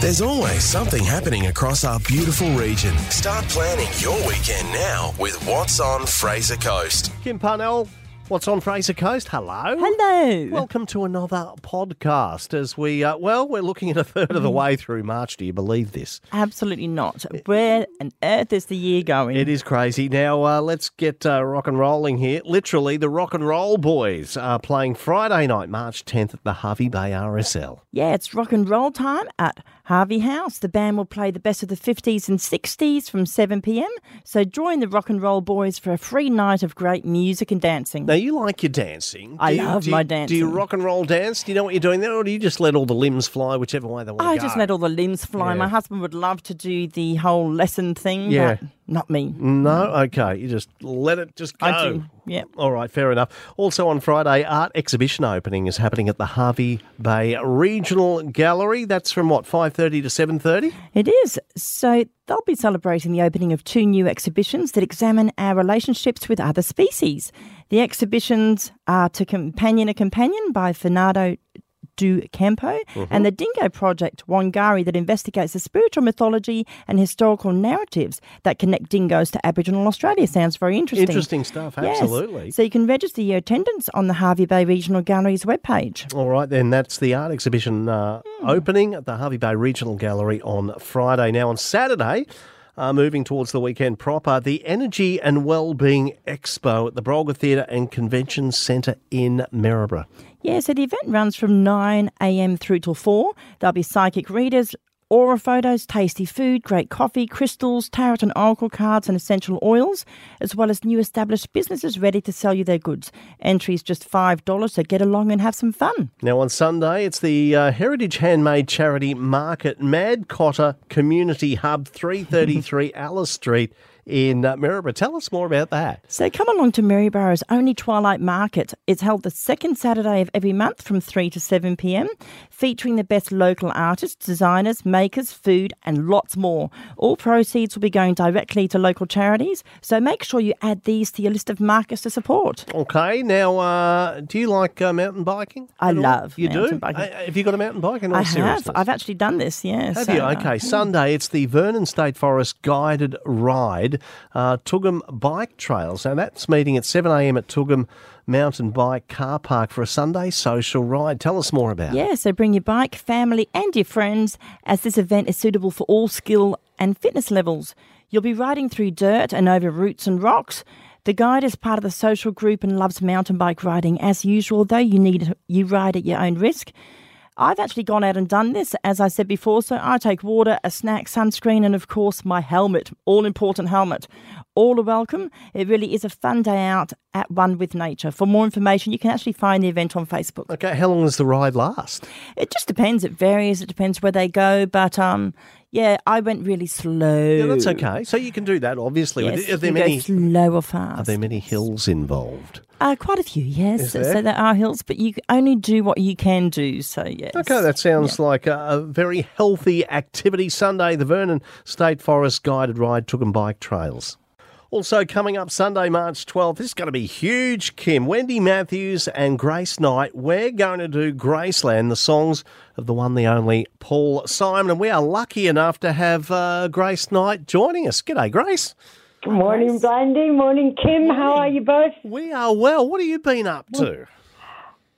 There's always something happening across our beautiful region. Start planning your weekend now with What's on Fraser Coast. Kim Parnell, what's on Fraser Coast? Hello. Hello. Welcome to another podcast. As we, uh, well, we're looking at a third of the way through March. Do you believe this? Absolutely not. Where on earth is the year going? It is crazy. Now, uh, let's get uh, rock and rolling here. Literally, the Rock and Roll Boys are playing Friday night, March 10th at the Hervey Bay RSL. Yeah, it's rock and roll time at Harvey House. The band will play the best of the 50s and 60s from 7 pm. So join the Rock and Roll Boys for a free night of great music and dancing. Now, you like your dancing. I you- love do you- my Do you rock and roll dance? Do you know what you're doing there, or do you just let all the limbs fly whichever way they want I to go? just let all the limbs fly. Yeah. My husband would love to do the whole lesson thing, Yeah. not me. No? Okay. You just let it just go. I do. Yeah. All right, fair enough. Also on Friday, art exhibition opening is happening at the Hervey Bay Regional Gallery. That's from what, 5.30 to 7.30? It is. So they'll be celebrating the opening of two new exhibitions that examine our relationships with other species. The exhibitions are To Companion a Companion by Fernando do Campo and the Dingo Project Wangari that investigates the spiritual mythology and historical narratives that connect dingoes to Aboriginal Australia. Sounds very interesting. Interesting stuff, Yes. absolutely. So you can register your attendance on the Hervey Bay Regional Gallery's webpage. All right, then that's the art exhibition uh, Hmm. opening at the Hervey Bay Regional Gallery on Friday. Now, on Saturday, uh, moving towards the weekend proper, the Energy and Wellbeing Expo at the Brolga Theatre and Convention Centre in Maryborough. Yeah, so the event runs from 9 a.m. through till 4. There'll be psychic readers, aura photos, tasty food, great coffee, crystals, tarot and oracle cards, and essential oils, as well as new established businesses ready to sell you their goods. Entry is just $5, so get along and have some fun. Now, on Sunday, it's the uh, Heritage Handmade Charity Market Mad Cotter Community Hub, 333 Alice Street in uh, Maryborough. Tell us more about that. So come along to Maryborough's only Twilight Market. It's held the second Saturday of every month from 3 to 7 pm, featuring the best local artists, designers, makers, food, and lots more. All proceeds will be going directly to local charities, so make sure you add these to your list of markets to support. Okay, now, uh, do you like uh, mountain biking? I at all? love You mountain do? biking. Uh, have you got a mountain bike? In all I have. I've actually done this, yeah. Have so, you? uh, Okay. Sunday, it's the Vernon State Forest Guided Ride, uh, Toogoom Bike Trails. Now, that's meeting at 7am at Toogoom Mountain Bike Car Park for a Sunday social ride. Tell us more about it. Yeah, so bring your bike, family, and your friends, as this event is suitable for all skill and fitness levels. You'll be riding through dirt and over roots and rocks. The guide is part of the social group and loves mountain bike riding. As usual, though, you need you ride at your own risk. I've actually gone out and done this, as I said before. So I take water, a snack, sunscreen, and of course my helmet, all important helmet. All are welcome. It really is a fun day out at one with nature. For more information, you can actually find the event on Facebook. Okay, how long does the ride last? It just depends. It varies. It depends where they go. But um, yeah, I went really slow. Yeah, that's okay. So you can do that, obviously. Yes, are there many? slow or fast? Are there many hills involved? Uh, quite a few, yes. Is So there? there are hills, but you only do what you can do. So yes. Okay, that sounds like a, a very healthy activity. Sunday, the Vernon State Forest Guided Ride Toogoom Bike Trails. Also coming up Sunday, March 12th, this is going to be huge, Kim. Wendy Matthews and Grace Knight. We're going to do Graceland, the songs of the one, the only Paul Simon. And we are lucky enough to have uh, Grace Knight joining us. G'day, Grace. Good morning, Blandy. Morning, Kim. How are you both? We are well. What have you been up to?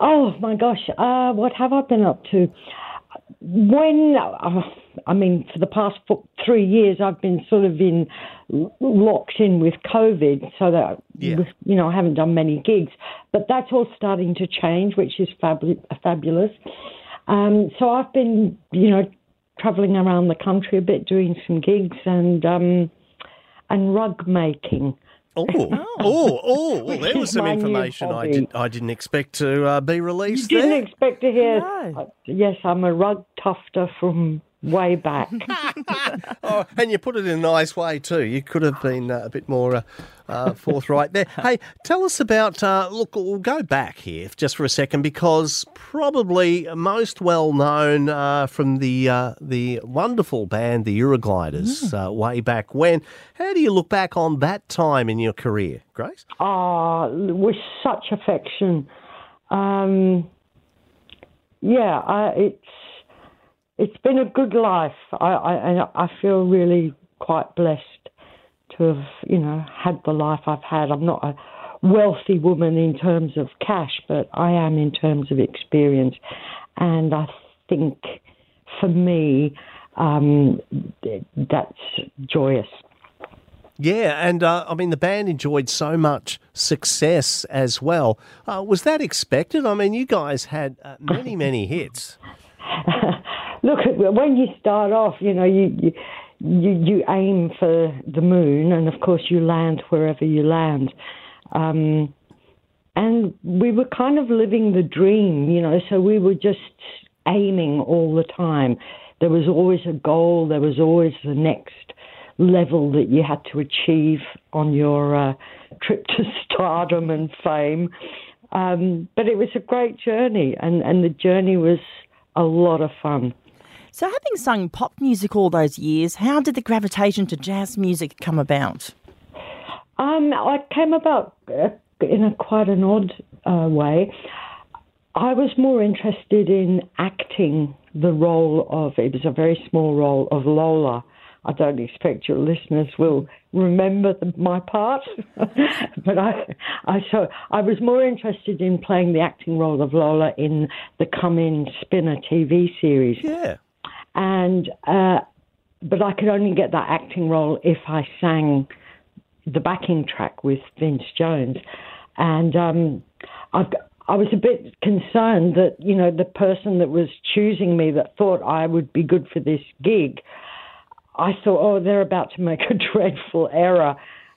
Oh my gosh, uh, what have I been up to? When uh, I mean, for the past three years, I've been sort of in locked in with COVID, so that Yeah. you know I haven't done many gigs. But that's all starting to change, which is fabu- fabulous. Um, so I've been, you know, traveling around the country a bit, doing some gigs and um, and rug making. Oh, oh, oh! Well, there was some information I did I didn't expect to uh, be released Didn't there. expect to hear. No. Uh, yes, I'm a rug tufter from way back. Oh, and you put it in a nice way too. You could have been uh, a bit more uh, uh, forthright there. Hey, tell us about. Uh, look, we'll go back here just for a second because probably most well known uh, from the uh, the wonderful band the Eurogliders uh, way back when. How do you look back on that time in your career, Grace? Ah, with such affection. Um, yeah, I, it's it's been a good life. I, I I feel really quite blessed to have you know had the life I've had. I'm not a wealthy woman in terms of cash, but I am in terms of experience, and I think for me um, that's joyous. Yeah, and uh, I mean, the band enjoyed so much success as well. Uh, was that expected? I mean, you guys had uh, many, many hits. Look, when you start off, you know, you, you you you aim for the moon, and of course, you land wherever you land. Um, and we were kind of living the dream, you know. So we were just aiming all the time. There was always a goal. There was always the next level that you had to achieve on your uh, trip to stardom and fame. Um, but it was a great journey, and, and the journey was a lot of fun. So, having sung pop music all those years, how did the gravitation to jazz music come about? Um, I came about uh, in a quite an odd uh, way. I was more interested in acting the role of, it was a very small role of Lola I don't expect your listeners will remember the, my part, but I, I so I was more interested in playing the acting role of Lola in the Come In Spinner TV series. Yeah, and uh, but I could only get that acting role if I sang the backing track with Vince Jones, and um, I've. I was a bit concerned that you know the person that was choosing me that thought I would be good for this gig I thought, oh, they're about to make a dreadful error.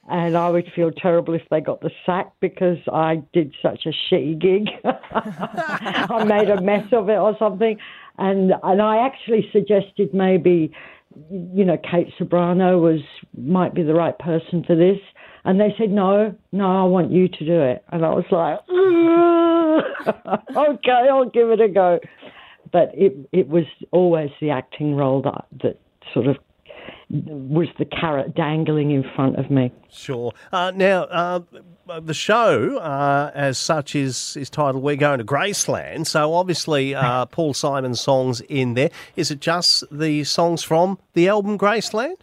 And I would feel terrible if they got the sack because I did such a shitty gig. I made a mess of it or something. And and I actually suggested maybe, you know, Kate Ceberano was might be the right person for this. And they said, no, no, I want you to do it. And I was like, okay, I'll give it a go. But it it was always the acting role that that sort of was the carrot dangling in front of me. Sure. Uh, now, uh, the show, uh, as such, is is titled "We're Going to Graceland." So obviously, uh, Paul Simon's songs in there. Is it just the songs from the album Graceland?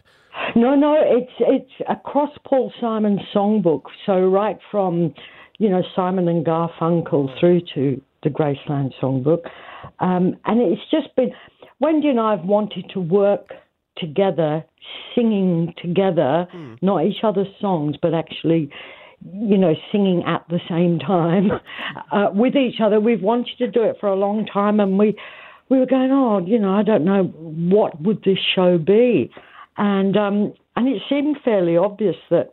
No, no, it's it's across Paul Simon's songbook. So right from, you know, Simon and Garfunkel through to the Graceland songbook, um, and it's just been. Wendy and I have wanted to work together, singing together, mm. not each other's songs, but actually, you know, singing at the same time uh, with each other. We've wanted to do it for a long time, and we we were going, oh, you know, I don't know what would this show be, and um, and it seemed fairly obvious that.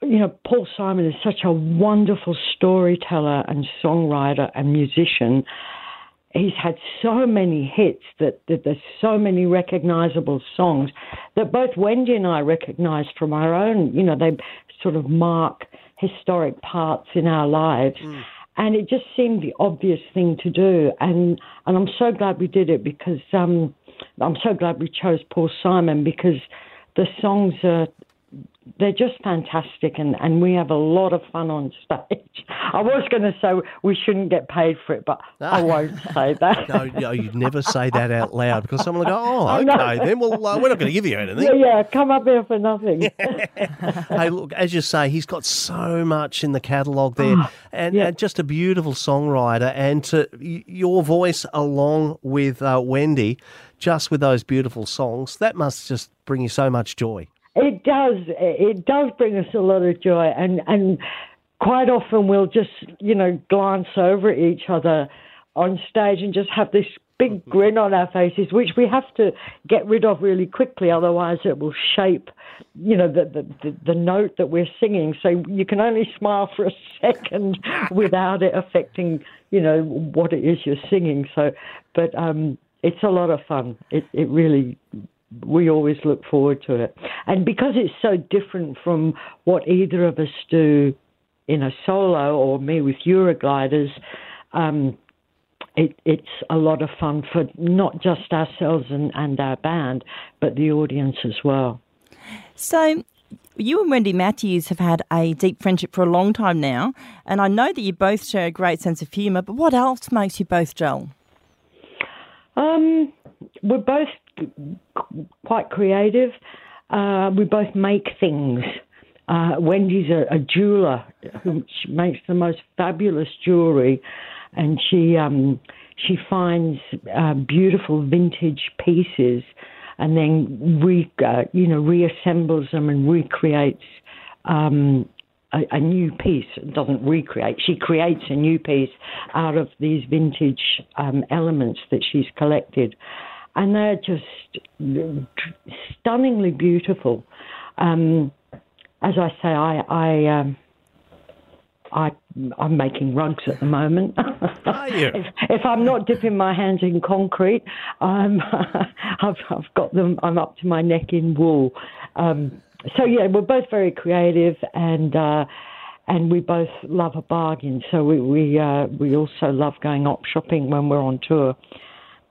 You know, Paul Simon is such a wonderful storyteller and songwriter and musician he's had so many hits that, that, there's so many recognizable songs that both Wendy and I recognize from our own, you know, they sort of mark historic parts in our lives. Mm. And it just seemed the obvious thing to do. And, and I'm so glad we did it because um, I'm so glad we chose Paul Simon because the songs are they're just fantastic and, and we have a lot of fun on stage. I was going to say we shouldn't get paid for it, but I won't say that. no, no, you'd never say that out loud because someone will go, oh, okay, then well, uh, we're not going to give you anything. Yeah, yeah, come up here for nothing. hey, look, as you say, he's got so much in the catalogue there oh, and, yeah. and, just a beautiful songwriter and to, your voice along with uh, Wendy, just with those beautiful songs, that must just bring you so much joy. It does. It does bring us a lot of joy, and and quite often we'll just you know glance over at each other on stage and just have this big mm-hmm. grin on our faces, which we have to get rid of really quickly, otherwise it will shape, you know, the the, the note that we're singing. So you can only smile for a second without it affecting, you know, what it is you're singing. So, but um, it's a lot of fun. It it really we always look forward to it. And because it's so different from what either of us do in a solo or me with Eurogliders, um, it, it's a lot of fun for not just ourselves and, and our band, but the audience as well. So, you and Wendy Matthews have had a deep friendship for a long time now, and I know that you both share a great sense of humour, but what else makes you both gel? Um, we're both quite creative. Uh, we both make things. Uh, Wendy's a, a, jeweler who makes the most fabulous jewelry, and she um, she finds uh, beautiful vintage pieces, and then re uh, you know reassembles them and recreates um, a, a, new piece. It doesn't recreate; she creates a new piece out of these vintage um, elements that she's collected, and they're just stunningly beautiful. Um, as I say, I, I, um, I, I'm making rugs at the moment. Are you? if, if, I'm not dipping my hands in concrete, um, I've, I've got them. I'm up to my neck in wool. Um, so yeah, we're both very creative and. Uh, and we both love a bargain, so we we uh, we also love going op shopping when we're on tour.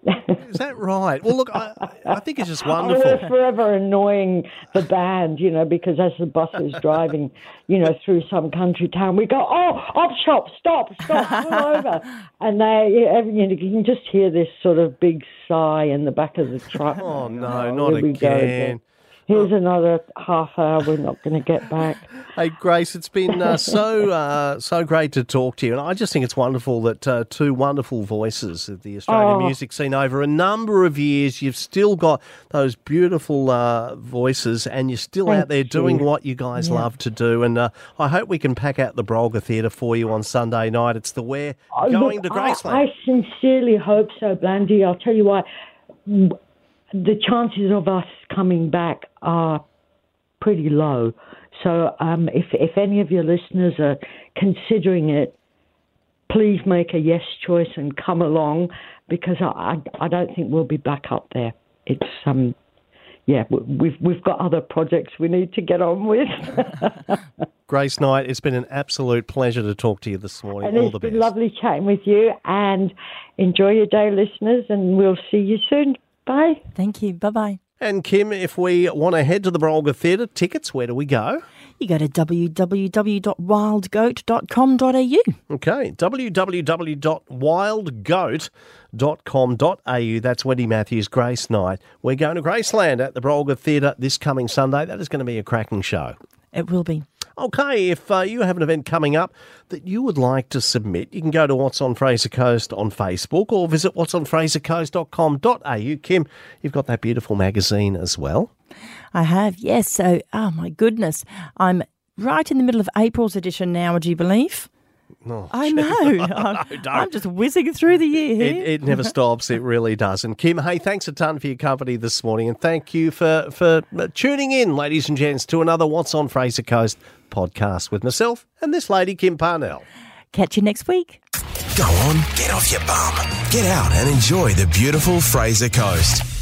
Is that right? Well, look, I, I think it's just oh, wonderful. we're forever annoying the band, you know, because as the bus is driving, you know, through some country town, we go, oh, op shop, stop, stop, pull over. And they, you know, you can just hear this sort of big sigh in the back of the truck. Oh, no, oh, not again. Here's another half hour we're not going to get back. Hey, Grace, it's been uh, so uh, so great to talk to you, and I just think it's wonderful that uh, two wonderful voices of the Australian oh. music scene over a number of years, you've still got those beautiful uh, voices, and you're still Thank out there doing what you guys yeah. love to do. And uh, I hope we can pack out the Brolga Theatre for you on Sunday night. It's the Where oh, going look, to Graceland. I, I sincerely hope so, Blandy. I'll tell you why the chances of us coming back are pretty low. So um, if if any of your listeners are considering it, please make a yes choice and come along because I I, I don't think we'll be back up there. It's um yeah, we've we've got other projects we need to get on with. Grace Knight, it's been an absolute pleasure to talk to you this morning. And All it's been best. lovely chatting with you, and enjoy your day, listeners. And we'll see you soon. Bye. Thank you. Bye bye. And Kim, if we want to head to the Brolga Theatre, tickets, where do we go? You go to www.wildgoat.com.au. Okay, www.wildgoat.com.au. That's Wendy Matthews, Grace Knight. We're going to Graceland at the Brolga Theatre this coming Sunday. That is going to be a cracking show. It will be. Okay, if uh, you have an event coming up that you would like to submit, you can go to What's on Fraser Coast on Facebook or visit what'sonfrasercoast.com.au. Kim, you've got that beautiful magazine as well. I have, yes. So, oh my goodness, I'm right in the middle of April's edition now, would you believe? Oh, I know. I'm, no, I'm, just whizzing through the year It, it, never stops. It really does. And Kim, hey, thanks a ton for your company this morning, and thank you for for tuning in, ladies and gents, to another What's on Fraser Coast podcast with myself and this lady, Kim Parnell. Catch you next week. Go on, get off your bum, get out and enjoy the beautiful Fraser Coast.